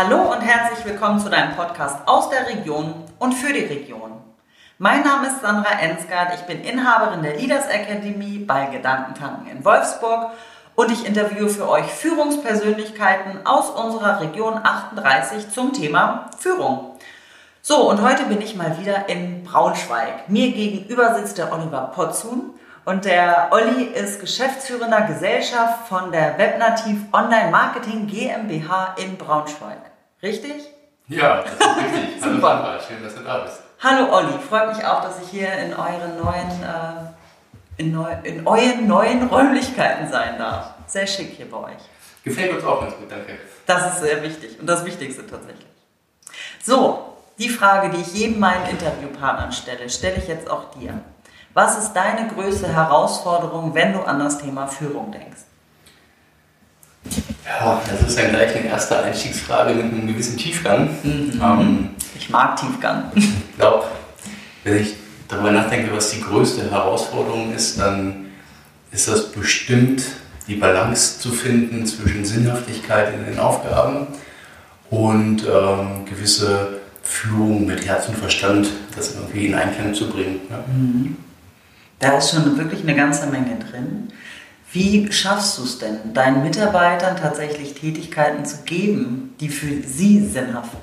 Hallo und herzlich willkommen zu deinem Podcast aus der Region und für die Region. Mein Name ist Sandra Ensgard, ich bin Inhaberin der Leaders Academy bei Gedankentanken in Wolfsburg und ich interviewe für euch Führungspersönlichkeiten aus unserer Region 38 zum Thema Führung. So, und heute bin ich mal wieder in Braunschweig. Mir gegenüber sitzt der Oliver Potzun und der Olli ist geschäftsführender Gesellschaft von der Webnativ Online Marketing GmbH in Braunschweig. Richtig? Ja, das ist richtig. Hallo Sandra, schön, dass du da bist. Hallo Olli, freut mich auch, dass ich hier in euren neuen, äh, in, neu, in euren neuen Räumlichkeiten sein darf. Sehr schick hier bei euch. Gefällt uns auch ganz gut, danke. Das ist sehr wichtig und das Wichtigste tatsächlich. So, die Frage, die ich jedem meinen Interviewpartnern stelle, stelle ich jetzt auch dir. Was ist deine größte Herausforderung, wenn du an das Thema Führung denkst? Ja, das ist dann gleich eine erste Einstiegsfrage mit einem gewissen Tiefgang. Mhm. Ähm, ich mag Tiefgang. Ich glaube, wenn ich darüber nachdenke, was die größte Herausforderung ist, dann ist das bestimmt die Balance zu finden zwischen Sinnhaftigkeit in den Aufgaben und ähm, gewisse Führung mit Herz und Verstand, das irgendwie in Einklang zu bringen. Ja. Mhm. Da ist schon wirklich eine ganze Menge drin. Wie schaffst du es denn, deinen Mitarbeitern tatsächlich Tätigkeiten zu geben, die für sie sinnhaft,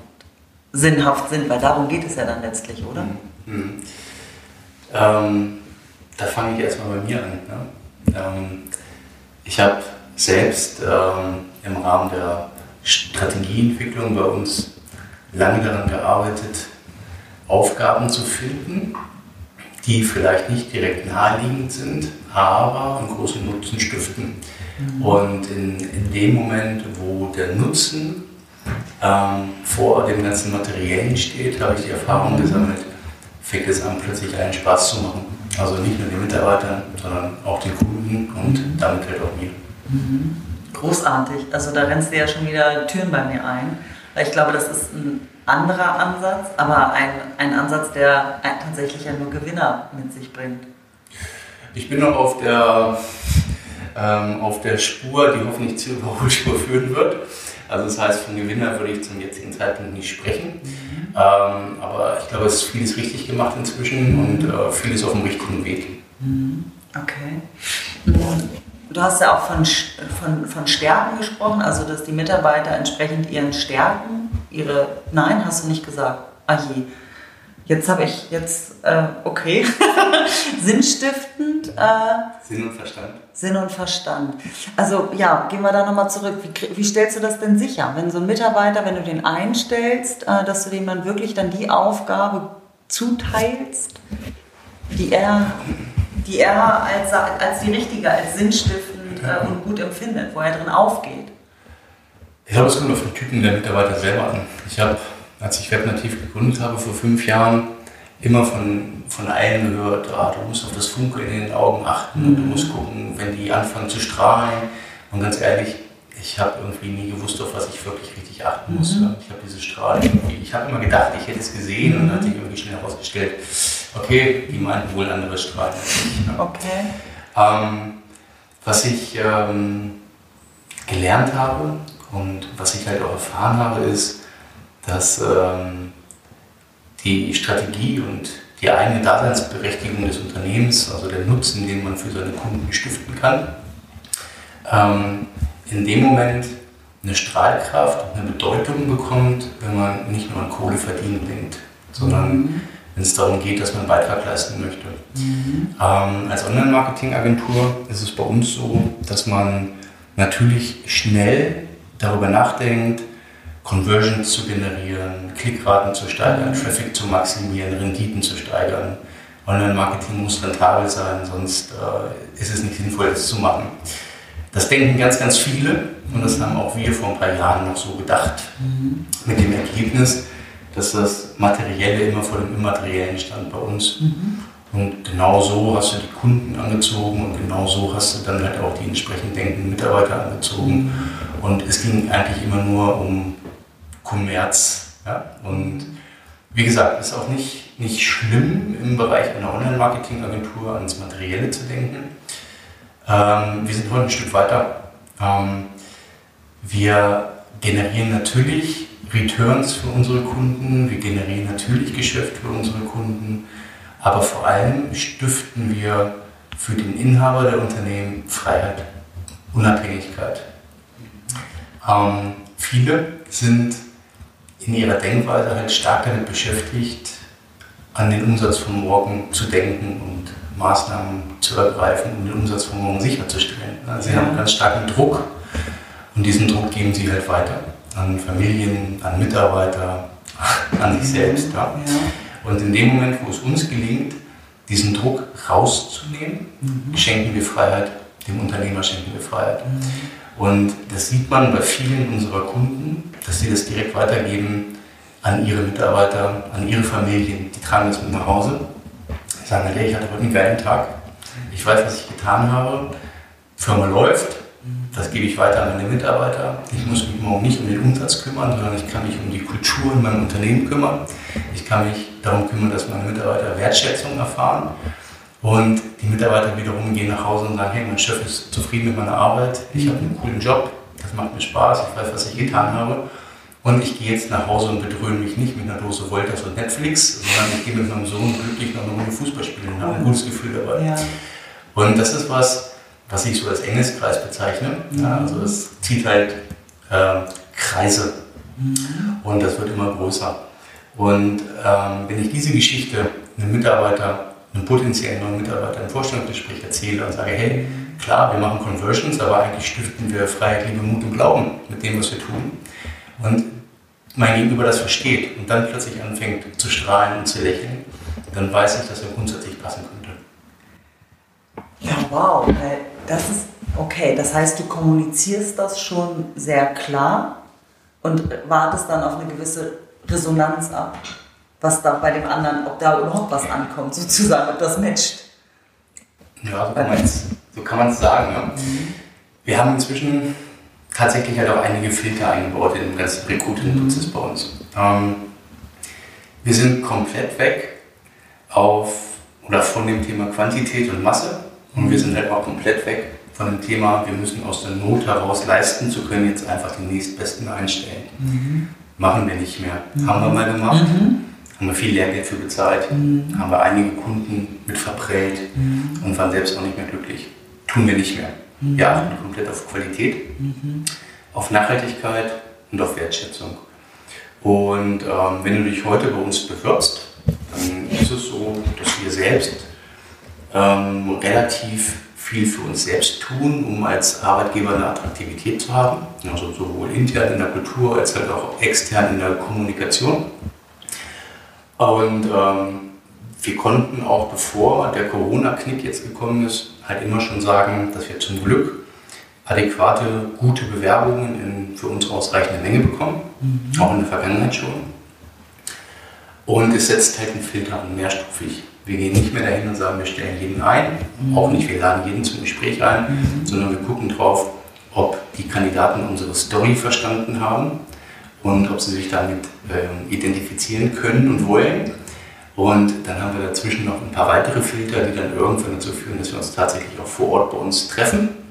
sinnhaft sind? Weil darum geht es ja dann letztlich, oder? Mhm. mhm. Ähm, da fange ich erstmal bei mir an. Ne? Ähm, ich habe selbst ähm, im Rahmen der Strategieentwicklung bei uns lange daran gearbeitet, Aufgaben zu finden, die vielleicht nicht direkt naheliegend sind, aber einen großen Nutzen stiften. Mhm. Und in, in dem Moment, wo der Nutzen ähm, vor dem ganzen Materiellen steht, habe ich die Erfahrung gesammelt, fängt es an, plötzlich einen Spaß zu machen. Also nicht nur den Mitarbeitern, sondern auch den Kunden und mhm. damit halt auch mir. Mhm. Großartig. Also da rennst du ja schon wieder Türen bei mir ein. Weil ich glaube, das ist ein anderer Ansatz, aber ein, ein Ansatz, der tatsächlich ja nur Gewinner mit sich bringt. Ich bin noch auf der, ähm, auf der Spur, die hoffentlich zur Überholspur führen wird. Also das heißt, von Gewinner würde ich zum jetzigen Zeitpunkt nicht sprechen. Mhm. Ähm, aber ich glaube, es ist vieles richtig gemacht inzwischen und äh, vieles auf dem richtigen Weg. Mhm. Okay. Du hast ja auch von, von, von Stärken gesprochen, also dass die Mitarbeiter entsprechend ihren Stärken, ihre. Nein, hast du nicht gesagt. Ah je. Jetzt habe ich jetzt, äh, okay, sinnstiftend. Äh, Sinn und Verstand. Sinn und Verstand. Also ja, gehen wir da nochmal zurück. Wie, wie, stellst du das denn sicher? Wenn so ein Mitarbeiter, wenn du den einstellst, äh, dass du dem dann wirklich dann die Aufgabe zuteilst, die er die er als, als die richtige, als sinnstiftend äh, und gut empfindet, wo er drin aufgeht? Ich glaube, es kommt auf den Typen der Mitarbeiter selber an. Ich habe, als ich Webnativ gegründet habe vor fünf Jahren, immer von, von allen gehört, ah, du musst auf das Funkeln in den Augen achten mhm. und du mhm. musst gucken, wenn die anfangen zu strahlen. Und ganz ehrlich, ich habe irgendwie nie gewusst, auf was ich wirklich richtig achten muss. Mhm. Ich habe diese Strahlen ich habe immer gedacht, ich hätte es gesehen mhm. und dann hat sich irgendwie schnell herausgestellt, okay, die meinten wohl andere Strahlen. Okay. Ähm, was ich ähm, gelernt habe und was ich halt auch erfahren habe, ist, dass ähm, die Strategie und die eigene Daseinsberechtigung des Unternehmens, also der Nutzen, den man für seine Kunden stiften kann, ähm, in dem Moment eine Strahlkraft und eine Bedeutung bekommt, wenn man nicht nur an Kohle verdienen denkt, sondern mhm. Wenn es darum geht, dass man einen Beitrag leisten möchte. Mhm. Ähm, als Online-Marketing-Agentur ist es bei uns so, dass man natürlich schnell darüber nachdenkt, Conversions zu generieren, Klickraten zu steigern, mhm. Traffic zu maximieren, Renditen zu steigern. Online-Marketing muss rentabel sein, sonst äh, ist es nicht sinnvoll, das zu machen. Das denken ganz, ganz viele und das haben auch wir vor ein paar Jahren noch so gedacht. Mhm. Mit dem Ergebnis, dass das Materielle immer vor dem Immateriellen stand bei uns. Mhm. Und genau so hast du die Kunden angezogen und genau so hast du dann halt auch die entsprechend denkenden Mitarbeiter angezogen. Mhm. Und es ging eigentlich immer nur um Kommerz. Ja? Und wie gesagt, ist auch nicht, nicht schlimm im Bereich einer Online-Marketing-Agentur ans Materielle zu denken. Ähm, wir sind heute ein Stück weiter. Ähm, wir generieren natürlich Returns für unsere Kunden, wir generieren natürlich Geschäft für unsere Kunden, aber vor allem stiften wir für den Inhaber der Unternehmen Freiheit, Unabhängigkeit. Ähm, viele sind in ihrer Denkweise halt stark damit beschäftigt, an den Umsatz von morgen zu denken und Maßnahmen zu ergreifen, um den Umsatz von morgen sicherzustellen. Sie ja. haben ganz starken Druck und diesen Druck geben sie halt weiter an Familien, an Mitarbeiter, an sich selbst. Ja. ja. Und in dem Moment, wo es uns gelingt, diesen Druck rauszunehmen, mhm. schenken wir Freiheit, dem Unternehmer schenken wir Freiheit. Mhm. Und das sieht man bei vielen unserer Kunden, dass sie das direkt weitergeben an ihre Mitarbeiter, an ihre Familien. Die tragen das mit nach Hause. Die sagen, hey, ich hatte heute einen geilen Tag. Ich weiß, was ich getan habe. Firma läuft. Das gebe ich weiter an meine Mitarbeiter. Ich muss mich morgen nicht um den Umsatz kümmern, sondern ich kann mich um die Kultur in meinem Unternehmen kümmern. Ich kann mich darum kümmern, dass meine Mitarbeiter Wertschätzung erfahren. Und die Mitarbeiter wiederum gehen nach Hause und sagen, hey, mein Chef ist zufrieden mit meiner Arbeit, ich habe einen coolen Job, das macht mir Spaß, ich weiß, was ich getan habe. Und ich gehe jetzt nach Hause und bedröhne mich nicht mit einer Dose Wolters und Netflix, sondern ich gehe mit meinem Sohn glücklich noch eine Runde Fußball spielen und habe ein gutes Gefühl dabei. Ja. Und das ist was, was ich so als Engelspreis bezeichne. Mhm. Ja, also es zieht halt äh, Kreise mhm. und das wird immer größer. Und ähm, wenn ich diese Geschichte einem Mitarbeiter, einem potenziellen neuen Mitarbeiter im Vorstellungsgespräch erzähle und sage, hey, klar, wir machen Conversions, aber eigentlich stiften wir Freiheit, Liebe, Mut und Glauben mit dem, was wir tun. Und mein Gegenüber das versteht und dann plötzlich anfängt zu strahlen und zu lächeln, dann weiß ich, dass er grundsätzlich passen könnte. Ja, wow. Das ist okay. Das heißt, du kommunizierst das schon sehr klar und wartest dann auf eine gewisse Resonanz ab, was da bei dem anderen, ob da überhaupt was ankommt, sozusagen, ob das matcht. Ja, so kann man es so sagen. Ja. Mhm. Wir haben inzwischen tatsächlich halt auch einige Filter eingebaut in den ganzen Recruiting-Prozess mhm. bei uns. Ähm, wir sind komplett weg auf oder von dem Thema Quantität und Masse und wir sind halt auch komplett weg von dem Thema, wir müssen aus der Not heraus leisten zu können, jetzt einfach den nächstbesten einstellen. Mhm. Machen wir nicht mehr. Mhm. Haben wir mal gemacht. Mhm. Haben wir viel Lehrgeld für bezahlt. Mhm. Haben wir einige Kunden mit verprellt mhm. und waren selbst auch nicht mehr glücklich. Tun wir nicht mehr. Mhm. Wir achten komplett auf Qualität, auf Nachhaltigkeit und auf Wertschätzung. Und ähm, wenn du dich heute bei uns bewirbst, dann ist es so, dass wir selbst ähm, relativ viel für uns selbst tun, um als Arbeitgeber eine Attraktivität zu haben. Also sowohl intern in der Kultur als halt auch extern in der Kommunikation. Und ähm, wir konnten auch bevor der Corona-Knick jetzt gekommen ist, halt immer schon sagen, dass wir zum Glück adäquate, gute Bewerbungen in für uns ausreichende Menge bekommen, mhm. auch in der Vergangenheit schon. Und es setzt halt einen Filter an, mehrstufig. Wir gehen nicht mehr dahin und sagen, wir stellen jeden ein, mhm. auch nicht, wir laden jeden zum Gespräch ein, mhm. sondern wir gucken drauf, ob die Kandidaten unsere Story verstanden haben und ob sie sich damit äh, identifizieren können und wollen. Und dann haben wir dazwischen noch ein paar weitere Filter, die dann irgendwann dazu führen, dass wir uns tatsächlich auch vor Ort bei uns treffen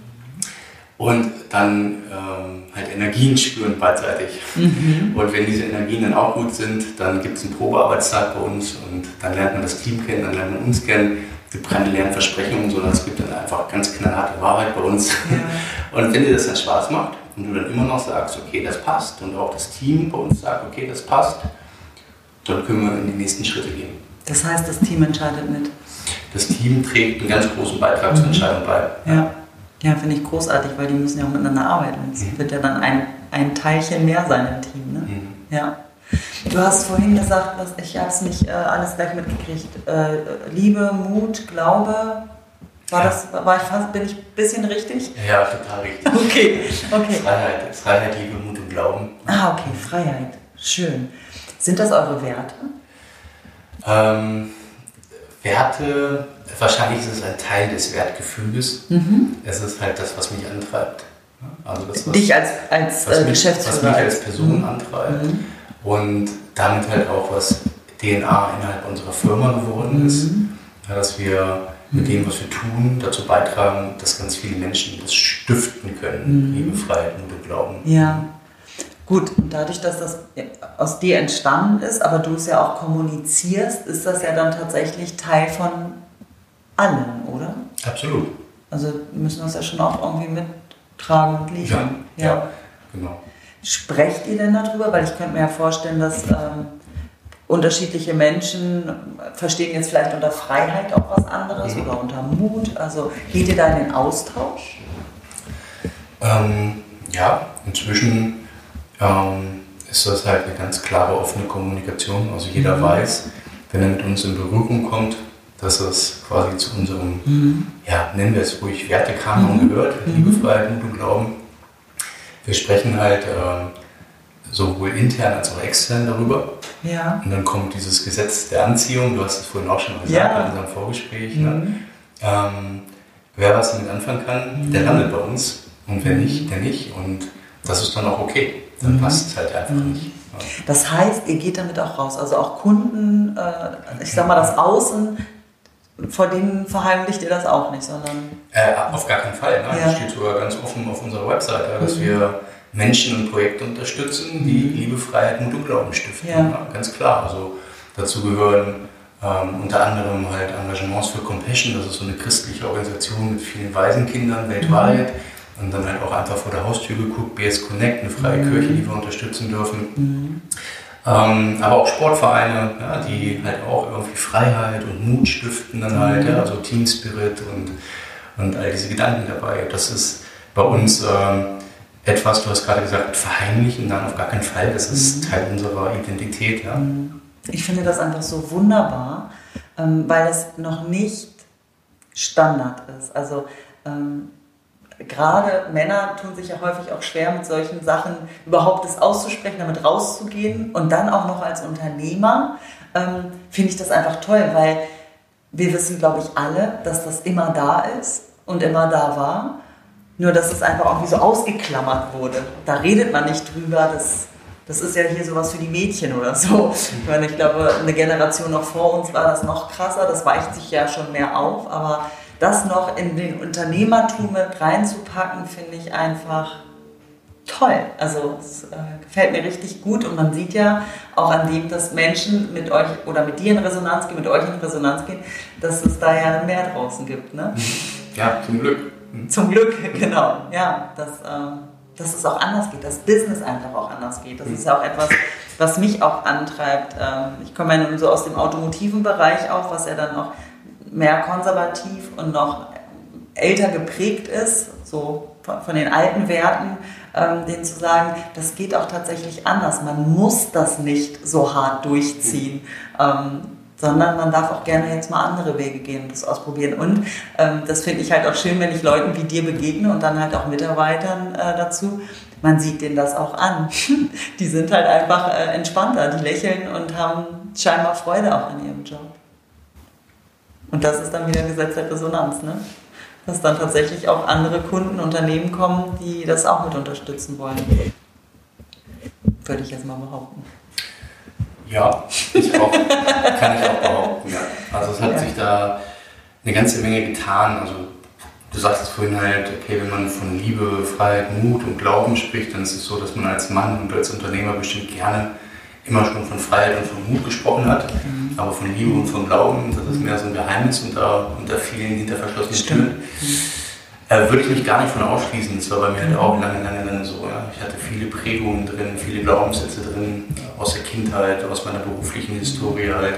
und dann ähm, halt Energien spüren beidseitig. Mhm. Und wenn diese Energien dann auch gut sind, dann gibt es einen Probearbeitstag bei uns und dann lernt man das Team kennen, dann lernt man uns kennen. Es gibt keine leeren Versprechungen, sondern es gibt dann einfach ganz knallharte Wahrheit bei uns. Ja. Und wenn dir das dann Spaß macht und du dann immer noch sagst, okay, das passt und auch das Team bei uns sagt, okay, das passt, dann können wir in die nächsten Schritte gehen. Das heißt, das Team entscheidet mit? Das Team trägt einen ganz großen Beitrag mhm. zur Entscheidung bei. Ja. Ja, finde ich großartig, weil die müssen ja auch miteinander arbeiten. Es mhm. wird ja dann ein, ein Teilchen mehr sein im Team. Ne? Mhm. Ja. Du hast vorhin gesagt, dass ich habe es nicht äh, alles gleich mitgekriegt. Äh, Liebe, Mut, Glaube. War das, war ich fast, bin ich ein bisschen richtig? Ja, total richtig. Okay, okay. Freiheit, Freiheit, Liebe, Mut und Glauben. Ah, okay, Freiheit. Schön. Sind das eure Werte? Ähm, Werte wahrscheinlich ist es ein Teil des Wertgefüges. Mhm. Es ist halt das, was mich antreibt. Also das, was, Dich als, als was äh, Geschäftsführer. Was mich als Person mhm. antreibt. Mhm. Und damit halt auch, was DNA innerhalb unserer Firma geworden ist. Mhm. Ja, dass wir mit dem, was wir tun, dazu beitragen, dass ganz viele Menschen das stiften können. Mhm. Liebe, Freiheit, und Glauben. Ja. Gut, und dadurch, dass das aus dir entstanden ist, aber du es ja auch kommunizierst, ist das ja dann tatsächlich Teil von allen, oder? Absolut. Also müssen wir es ja schon auch irgendwie mittragen und liefern. Ja, ja. ja genau. Sprecht ihr denn darüber? Weil ich könnte mir ja vorstellen, dass ähm, unterschiedliche Menschen verstehen jetzt vielleicht unter Freiheit auch was anderes mhm. oder unter Mut. Also geht ihr da in den Austausch? Ähm, ja, inzwischen ähm, ist das halt eine ganz klare offene Kommunikation. Also jeder mhm. weiß, wenn er mit uns in Berührung kommt, dass es quasi zu unserem, mhm. ja, nennen wir es ruhig, Wertekanon mhm. gehört, mhm. Liebe, Freiheit, Mut und Glauben. Wir sprechen halt äh, sowohl intern als auch extern darüber. Ja. Und dann kommt dieses Gesetz der Anziehung, du hast es vorhin auch schon gesagt ja. in unserem Vorgespräch. Ne? Mhm. Ähm, wer was damit anfangen kann, der mhm. landet bei uns. Und wer nicht, der nicht. Und das ist dann auch okay. Dann mhm. passt es halt einfach nicht. Ja. Das heißt, ihr geht damit auch raus. Also auch Kunden, äh, ich sag mal, das Außen, vor denen verheimlicht ihr das auch nicht, sondern. Äh, auf gar keinen Fall. Ne? Ja. Das steht sogar ganz offen auf unserer Website, dass mhm. wir Menschen und Projekte unterstützen, die mhm. Liebe, Freiheit, Mut und Glauben stiften. Ja, ganz klar. Also dazu gehören ähm, unter anderem halt Engagements für Compassion, das ist so eine christliche Organisation mit vielen Waisenkindern weltweit. Mhm. Und dann halt auch einfach vor der Haustür geguckt, BS Connect, eine freie mhm. Kirche, die wir unterstützen dürfen. Mhm. Ähm, aber auch Sportvereine, ja, die halt auch irgendwie Freiheit und Mut stiften dann halt, ja, also Team Spirit und, und all diese Gedanken dabei. Das ist bei uns ähm, etwas, du hast gerade gesagt, verheimlichen, dann auf gar keinen Fall. Das ist mhm. Teil unserer Identität. Ja. Mhm. Ich finde das einfach so wunderbar, ähm, weil es noch nicht Standard ist. Also ähm, gerade Männer tun sich ja häufig auch schwer mit solchen Sachen überhaupt das auszusprechen, damit rauszugehen und dann auch noch als Unternehmer ähm, finde ich das einfach toll, weil wir wissen, glaube ich, alle, dass das immer da ist und immer da war. Nur, dass es einfach auch wie so ausgeklammert wurde. Da redet man nicht drüber. Das, das ist ja hier sowas für die Mädchen oder so. Ich meine, ich glaube, eine Generation noch vor uns war das noch krasser. Das weicht sich ja schon mehr auf. Aber das noch in den Unternehmertum mit reinzupacken, finde ich einfach toll. Also es äh, gefällt mir richtig gut und man sieht ja auch an dem, dass Menschen mit euch oder mit dir in Resonanz gehen, mit euch in Resonanz gehen, dass es da ja mehr draußen gibt. Ne? Ja, zum Glück. Zum Glück, genau. Ja, dass, äh, dass es auch anders geht, dass Business einfach auch anders geht. Das ist ja auch etwas, was mich auch antreibt. Ähm, ich komme ja nun so aus dem automotiven Bereich auch, was ja dann noch mehr konservativ und noch älter geprägt ist, so von den alten Werten, ähm, denen zu sagen, das geht auch tatsächlich anders. Man muss das nicht so hart durchziehen. Ähm, sondern man darf auch gerne jetzt mal andere Wege gehen und das ausprobieren. Und ähm, das finde ich halt auch schön, wenn ich Leuten wie dir begegne und dann halt auch Mitarbeitern äh, dazu. Man sieht denen das auch an. die sind halt einfach äh, entspannter, die lächeln und haben scheinbar Freude auch an ihrem Job. Und das ist dann wieder ein Gesetz der Resonanz, ne? dass dann tatsächlich auch andere Kunden, Unternehmen kommen, die das auch mit unterstützen wollen. Würde ich jetzt mal behaupten. Ja, ich auch, kann ich auch behaupten. Ja. Also es hat ja. sich da eine ganze Menge getan. Also du sagst es vorhin halt, okay, wenn man von Liebe, Freiheit, Mut und Glauben spricht, dann ist es so, dass man als Mann und als Unternehmer bestimmt gerne immer schon von Freiheit und von Mut gesprochen hat. Mhm. Aber von Liebe und von Glauben, das ist mehr so ein Geheimnis unter, unter vielen hinter verschlossenen Türen. Mhm. Äh, würde ich mich gar nicht von ausschließen. Das war bei mir halt auch lange, lange, lange so. Ja. Ich hatte viele Prägungen drin, viele Glaubenssätze drin, aus der Kindheit, aus meiner beruflichen Historie halt,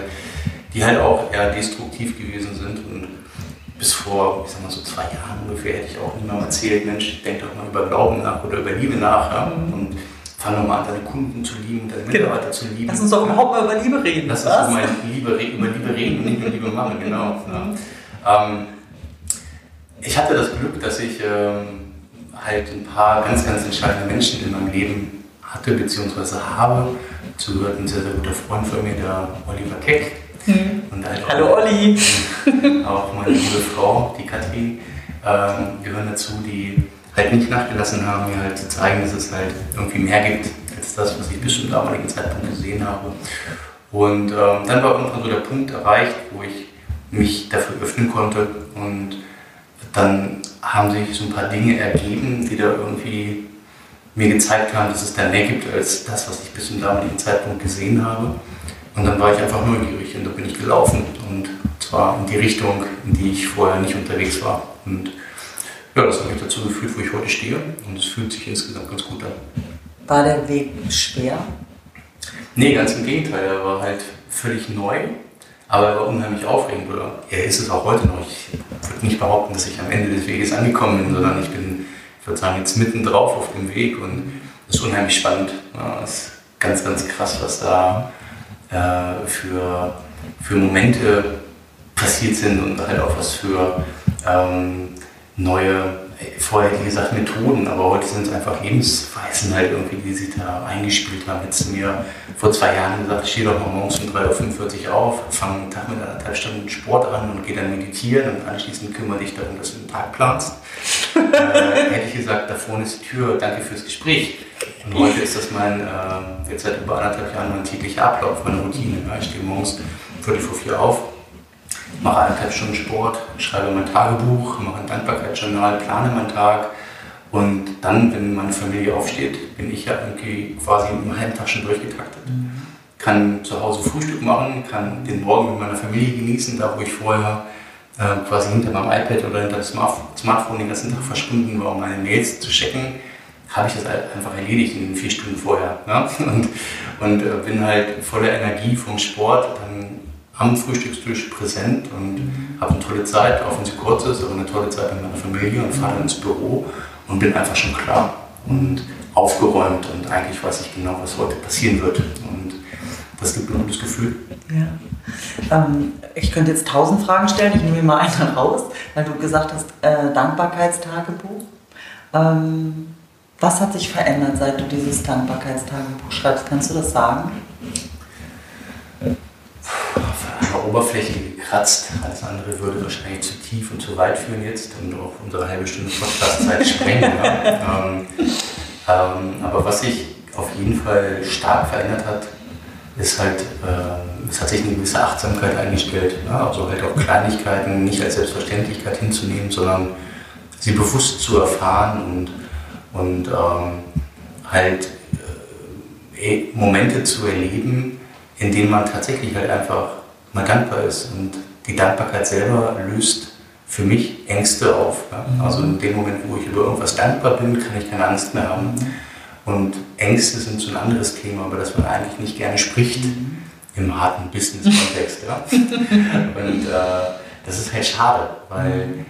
die halt auch eher destruktiv gewesen sind. Und bis vor, ich sag mal so zwei Jahren ungefähr, hätte ich auch niemandem erzählt, Mensch, denk doch mal über Glauben nach oder über Liebe nach. Ja. Mhm. Und fang doch mal an, deine Kunden zu lieben deine genau. Mitarbeiter genau. zu lieben. Lass uns doch überhaupt mal über Liebe reden. Lass uns doch mal Liebe, über Liebe reden und nicht über Liebe machen, genau. Ja. Ähm, ich hatte das Glück, dass ich ähm, halt ein paar ganz, ganz entscheidende Menschen in meinem Leben hatte bzw. habe. Dazu gehört ein sehr, sehr guter Freund von mir, der Oliver Keck. Hm. Und halt auch, Hallo Olli! auch meine liebe Frau, die Katrin, ähm, gehören dazu, die halt nicht nachgelassen haben, mir halt zu zeigen, dass es halt irgendwie mehr gibt als das, was ich bis zum damaligen Zeitpunkt gesehen habe. Und ähm, dann war irgendwann so der Punkt erreicht, wo ich mich dafür öffnen konnte und dann haben sich so ein paar Dinge ergeben, die da irgendwie mir gezeigt haben, dass es da mehr gibt als das, was ich bis zum damaligen Zeitpunkt gesehen habe. Und dann war ich einfach neugierig und da bin ich gelaufen und zwar in die Richtung, in die ich vorher nicht unterwegs war. Und ja, das hat mich dazu geführt, wo ich heute stehe und es fühlt sich insgesamt ganz gut an. War der Weg schwer? Nee, ganz im Gegenteil. Er war halt völlig neu, aber er war unheimlich aufregend. Oder er ist es auch heute noch. Ich würde nicht behaupten, dass ich am Ende des Weges angekommen bin, sondern ich bin, ich würde sagen, jetzt mitten drauf auf dem Weg und es ist unheimlich spannend. Ja, es ist ganz, ganz krass, was da äh, für, für Momente passiert sind und halt auch was für ähm, neue vorher, wie gesagt, Methoden, aber heute sind es einfach Lebensweisen halt irgendwie, die sich da eingespielt haben. Hättest du mir vor zwei Jahren gesagt, ich stehe doch mal morgens um 3.45 Uhr auf, fange einen Tag mit anderthalb Stunden Sport an und gehe dann meditieren und anschließend kümmere dich darum, dass du den Tag planst. äh, hätte ich gesagt, da vorne ist die Tür, danke fürs Gespräch. Und heute ist das mein, äh, jetzt seit über anderthalb Jahren mein täglicher Ablauf, meine Routine. Ich stehe morgens viertel vor vier auf, mache eineinhalb Stunden Sport, schreibe mein Tagebuch, mache ein Dankbarkeitsjournal, plane meinen Tag. Und dann, wenn meine Familie aufsteht, bin ich ja irgendwie quasi im halben Tag schon durchgetaktet. Mhm. Kann zu Hause Frühstück machen, kann den Morgen mit meiner Familie genießen, da wo ich vorher äh, quasi hinter meinem iPad oder hinter dem Smartphone den ganzen Tag verschwunden war, um meine Mails zu checken, habe ich das einfach erledigt in den vier Stunden vorher. Ne? Und, und äh, bin halt voller Energie vom Sport dann am Frühstückstisch präsent und mhm. habe eine tolle Zeit, auch wenn sie kurz ist, aber eine tolle Zeit mit meiner Familie und fahre ins Büro und bin einfach schon klar und aufgeräumt und eigentlich weiß ich genau, was heute passieren wird. Und das gibt mir ein gutes Gefühl. Ja. Ähm, ich könnte jetzt tausend Fragen stellen, ich nehme mir mal eine raus, weil du gesagt hast, äh, Dankbarkeitstagebuch. Ähm, was hat sich verändert, seit du dieses Dankbarkeitstagebuch schreibst? Kannst du das sagen? Oberfläche gekratzt. Alles andere würde wahrscheinlich zu tief und zu weit führen jetzt und auch unsere halbe Stunde Podcastzeit sprengen. ähm, ähm, aber was sich auf jeden Fall stark verändert hat, ist halt, äh, es hat sich eine gewisse Achtsamkeit eingestellt. Ja? Also halt auch Kleinigkeiten nicht als Selbstverständlichkeit hinzunehmen, sondern sie bewusst zu erfahren und, und ähm, halt äh, Momente zu erleben, in denen man tatsächlich halt einfach mal dankbar ist. Und die Dankbarkeit selber löst für mich Ängste auf. Mhm. Also in dem Moment, wo ich über irgendwas dankbar bin, kann ich keine Angst mehr haben. Mhm. Und Ängste sind so ein anderes Thema, über das man eigentlich nicht gerne spricht mhm. im harten Business-Kontext. Ja? Und äh, das ist halt schade, weil mhm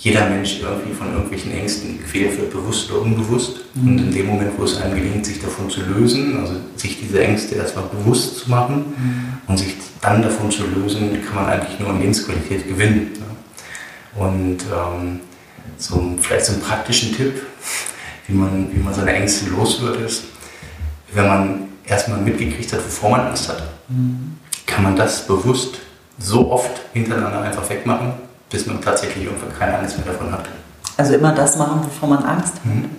jeder Mensch irgendwie von irgendwelchen Ängsten gequält wird, bewusst oder unbewusst. Mhm. Und in dem Moment, wo es einem gelingt, sich davon zu lösen, also sich diese Ängste erstmal bewusst zu machen mhm. und sich dann davon zu lösen, kann man eigentlich nur an Lebensqualität gewinnen. Ja. Und ähm, so vielleicht so einen praktischen Tipp, wie man, wie man seine Ängste los wird, ist, wenn man erstmal mitgekriegt hat, wovor man Angst hat, mhm. kann man das bewusst so oft hintereinander einfach wegmachen, bis man tatsächlich irgendwann keine Angst mehr davon hat. Also immer das machen, wovor man Angst hat. Mhm.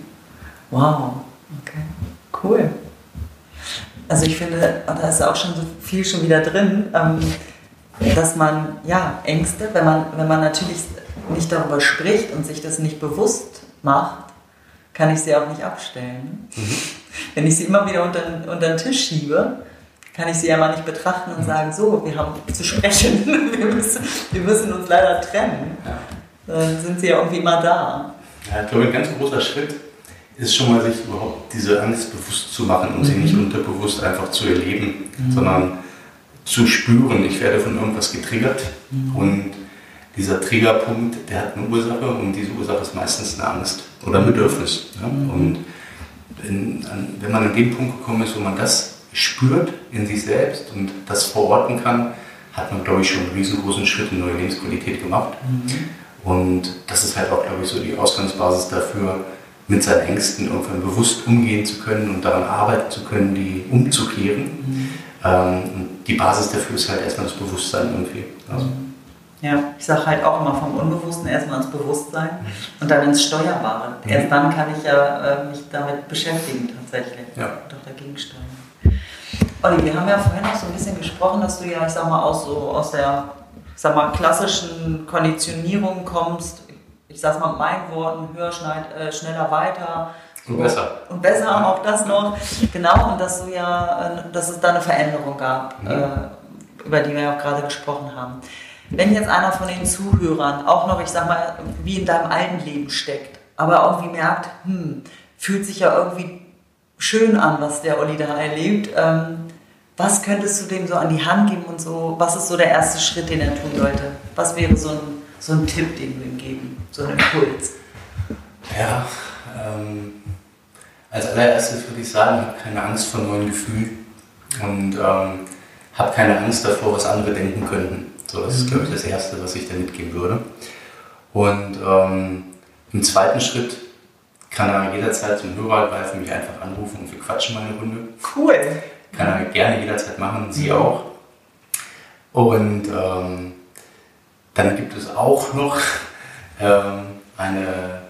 Wow, okay, cool. Also ich finde, da ist auch schon so viel schon wieder drin, ähm, dass man, ja, Ängste, wenn man, wenn man natürlich nicht darüber spricht und sich das nicht bewusst macht, kann ich sie auch nicht abstellen. Mhm. Wenn ich sie immer wieder unter, unter den Tisch schiebe, kann ich sie ja mal nicht betrachten und mhm. sagen, so, wir haben zu sprechen, wir müssen, wir müssen uns leider trennen. Ja. Dann sind sie ja irgendwie immer da. Ja, ich glaube, ein ganz großer Schritt ist schon mal, sich überhaupt diese Angst bewusst zu machen und mhm. sie nicht unterbewusst einfach zu erleben, mhm. sondern zu spüren, ich werde von irgendwas getriggert mhm. und dieser Triggerpunkt, der hat eine Ursache und diese Ursache ist meistens eine Angst oder ein Bedürfnis. Ja? Mhm. Und wenn, wenn man an den Punkt gekommen ist, wo man das spürt in sich selbst und das verorten kann, hat man, glaube ich, schon einen riesengroßen Schritt in neue Lebensqualität gemacht. Mhm. Und das ist halt auch, glaube ich, so die Ausgangsbasis dafür, mit seinen Ängsten irgendwann bewusst umgehen zu können und daran arbeiten zu können, die umzukehren. Mhm. Ähm, und die Basis dafür ist halt erstmal das Bewusstsein irgendwie. Also. Ja, ich sage halt auch immer vom Unbewussten erstmal ins Bewusstsein mhm. und dann ins Steuerbare. Mhm. Erst dann kann ich ja äh, mich damit beschäftigen tatsächlich ja. auch dagegen steuern. Olli, wir haben ja vorhin auch so ein bisschen gesprochen, dass du ja, ich sag mal, aus, so, aus der sag mal, klassischen Konditionierung kommst. Ich sag's mal mit meinen Worten, höher, schneid, äh, schneller, weiter. Und besser. Und besser auch das noch. Genau, und dass, du ja, äh, dass es da eine Veränderung gab, mhm. äh, über die wir ja auch gerade gesprochen haben. Wenn jetzt einer von den Zuhörern auch noch, ich sag mal, wie in deinem alten Leben steckt, aber irgendwie merkt, hm, fühlt sich ja irgendwie schön an, was der Olli da erlebt. Ähm, was könntest du dem so an die Hand geben und so? Was ist so der erste Schritt, den er tun sollte? Was wäre so ein, so ein Tipp, den du ihm geben, so ein Impuls? Ja, ähm, als allererstes würde ich sagen, hab keine Angst vor neuen Gefühlen und ähm, hab keine Angst davor, was andere denken könnten. So, das ist, glaube ich, das Erste, was ich da mitgeben würde. Und ähm, im zweiten Schritt kann er jederzeit zum Hörer greifen, mich einfach anrufen und wir quatschen mal eine Runde. Cool. Kann er gerne jederzeit machen, Sie mhm. auch. Und ähm, dann gibt es auch noch ähm, eine,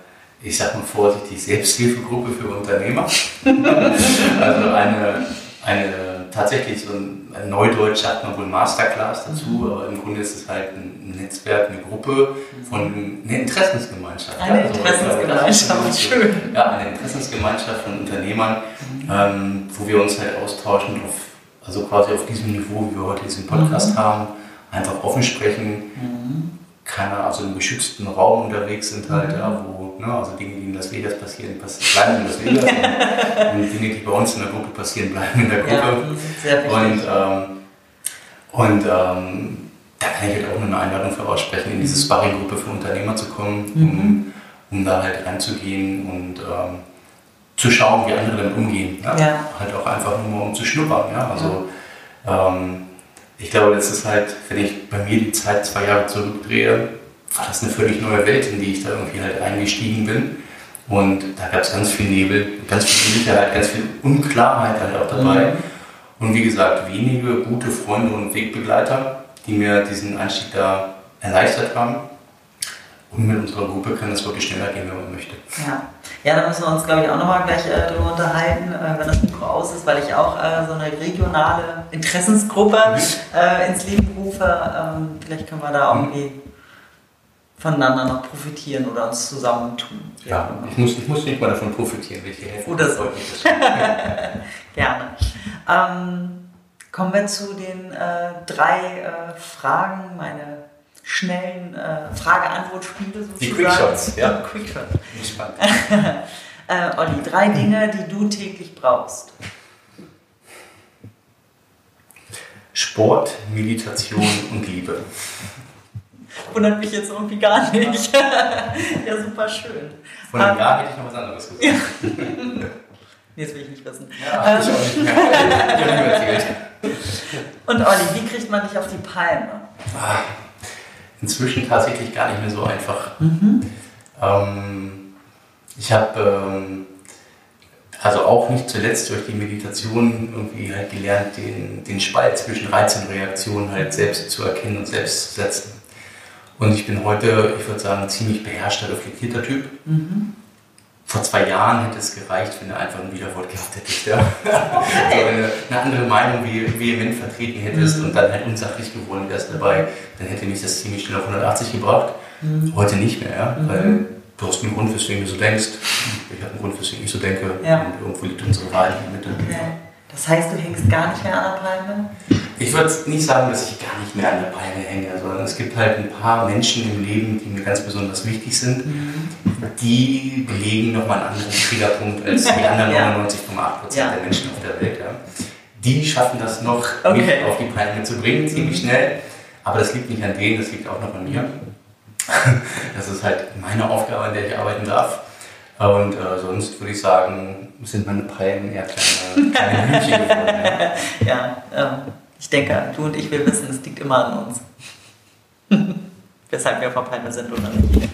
ich sag mal vorsichtig, Selbsthilfegruppe für Unternehmer. also eine, eine tatsächlich so ein, ein Neudeutsch sagt man wohl Masterclass dazu, mhm. aber im Grunde ist es halt ein Netzwerk, eine Gruppe von einer Interessensgemeinschaft. Eine also, Interessensgemeinschaft, schön. Ja, eine Interessensgemeinschaft von Unternehmern, mhm. ähm, wo wir uns halt austauschen, auf, also quasi auf diesem Niveau, wie wir heute diesen Podcast mhm. haben, einfach offen sprechen. Mhm. Keiner, also im geschützten Raum unterwegs sind halt, mhm. ja, wo Ne? Also Dinge, die in Las Vegas passieren, bleiben in Las Vegas. und Dinge, die bei uns in der Gruppe passieren, bleiben in der Gruppe. Ja, und ähm, und ähm, da kann ich halt auch nur eine Einladung für aussprechen, in diese mhm. Sparring-Gruppe für Unternehmer zu kommen, um, mhm. um da halt reinzugehen und ähm, zu schauen, wie andere damit umgehen. Ja? ja? Halt auch einfach nur um zu schnuppern. Ja? Also ähm, ich glaube, das ist halt, wenn ich bei mir die Zeit zwei Jahre zurückdrehe, war das eine völlig neue Welt, in die ich da irgendwie halt eingestiegen bin. Und da gab es ganz viel Nebel, ganz viel Unsicherheit, ganz viel Unklarheit halt auch dabei. Mhm. Und wie gesagt, wenige gute Freunde und Wegbegleiter, die mir diesen Einstieg da erleichtert haben. Und mit unserer Gruppe kann das wirklich schneller gehen, wenn man möchte. Ja, ja da müssen wir uns, glaube ich, auch nochmal gleich äh, darüber unterhalten, äh, wenn das Mikro aus ist, weil ich auch äh, so eine regionale Interessensgruppe mhm. äh, ins Leben rufe. Ähm, vielleicht können wir da irgendwie voneinander noch profitieren oder uns zusammentun. Ja, ich muss, ich muss nicht mal davon profitieren, ich dir helfe. Oder so. Gerne. Ähm, kommen wir zu den äh, drei äh, Fragen, meine schnellen äh, Frage-Antwort-Spiele sozusagen. Die Quickshots, ja. Quickshots. Spannend. äh, Olli, drei Dinge, die du täglich brauchst. Sport, Meditation und Liebe. Wundert mich jetzt irgendwie gar nicht. ja, super schön. Von einem Jahr hätte ich noch was anderes gesagt. Ja. Jetzt will ich nicht wissen. Ja, ich auch nicht. Und Olli, wie kriegt man dich auf die Palme? Ah, inzwischen tatsächlich gar nicht mehr so einfach. Mhm. Ähm, ich habe ähm, also auch nicht zuletzt durch die Meditation irgendwie halt gelernt, den, den Spalt zwischen Reiz und Reaktion halt selbst zu erkennen und selbst zu setzen. Und ich bin heute, ich würde sagen, ein ziemlich beherrschter, reflektierter Typ. Mhm. Vor zwei Jahren hätte es gereicht, wenn du einfach ein Widerwort gehabt hättest. Ja? Okay. wenn du eine andere Meinung wie vehement vertreten hättest mhm. und dann halt unsachlich geworden wärst dabei, dann hätte mich das ziemlich schnell auf 180 gebracht. Mhm. Heute nicht mehr, ja? Mhm. weil du hast einen Grund, weswegen du so denkst. Ich habe einen Grund, weswegen ich so denke. Ja. Und irgendwo liegt unsere Wahrheit in der Mitte. Ja. Das heißt, du hängst gar nicht mehr an der Palme? Ich würde nicht sagen, dass ich gar nicht mehr an der Palme hänge, sondern es gibt halt ein paar Menschen im Leben, die mir ganz besonders wichtig sind. Mhm. Die belegen nochmal einen anderen Triggerpunkt als die anderen ja. 99,8% ja. der Menschen auf der Welt. Ja. Die schaffen das noch, okay. mich auf die Palme zu bringen, ziemlich mhm. schnell. Aber das liegt nicht an denen, das liegt auch noch an mir. Das ist halt meine Aufgabe, an der ich arbeiten darf. Und äh, sonst würde ich sagen, sind meine Palmen eher kleine, kleine Hühnchen geworden. Ja, ja ähm, ich denke, du und ich, wir wissen, es liegt immer an uns. Weshalb wir auf der Palme sind oder nicht.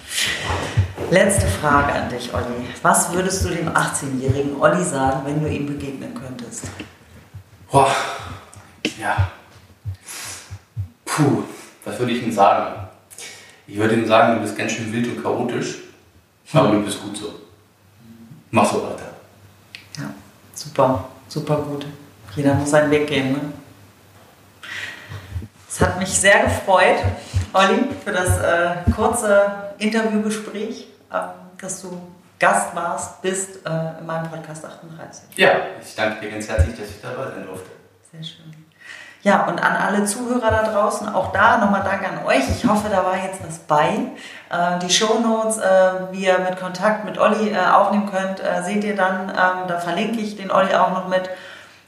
Letzte Frage an dich, Olli. Was würdest du dem 18-jährigen Olli sagen, wenn du ihm begegnen könntest? Boah, ja. Puh, was würde ich ihm sagen? Ich würde ihm sagen, du bist ganz schön wild und chaotisch, aber du bist gut so. Mach so weiter. Ja, super, super gut. Jeder muss seinen Weg gehen. Ne? Es hat mich sehr gefreut, Olli, für das äh, kurze Interviewgespräch, äh, dass du Gast warst, bist äh, in meinem Podcast 38. Ja, ich danke dir ganz herzlich, dass ich dabei sein durfte. Sehr schön. Ja, und an alle Zuhörer da draußen, auch da nochmal Dank an euch. Ich hoffe, da war jetzt was bei. Äh, die Shownotes, äh, wie ihr mit Kontakt mit Olli äh, aufnehmen könnt, äh, seht ihr dann. Ähm, da verlinke ich den Olli auch noch mit.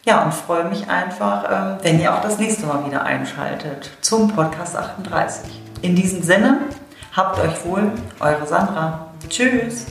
Ja, und freue mich einfach, ähm, wenn ihr auch das nächste Mal wieder einschaltet zum Podcast 38. In diesem Sinne, habt euch wohl, eure Sandra. Tschüss.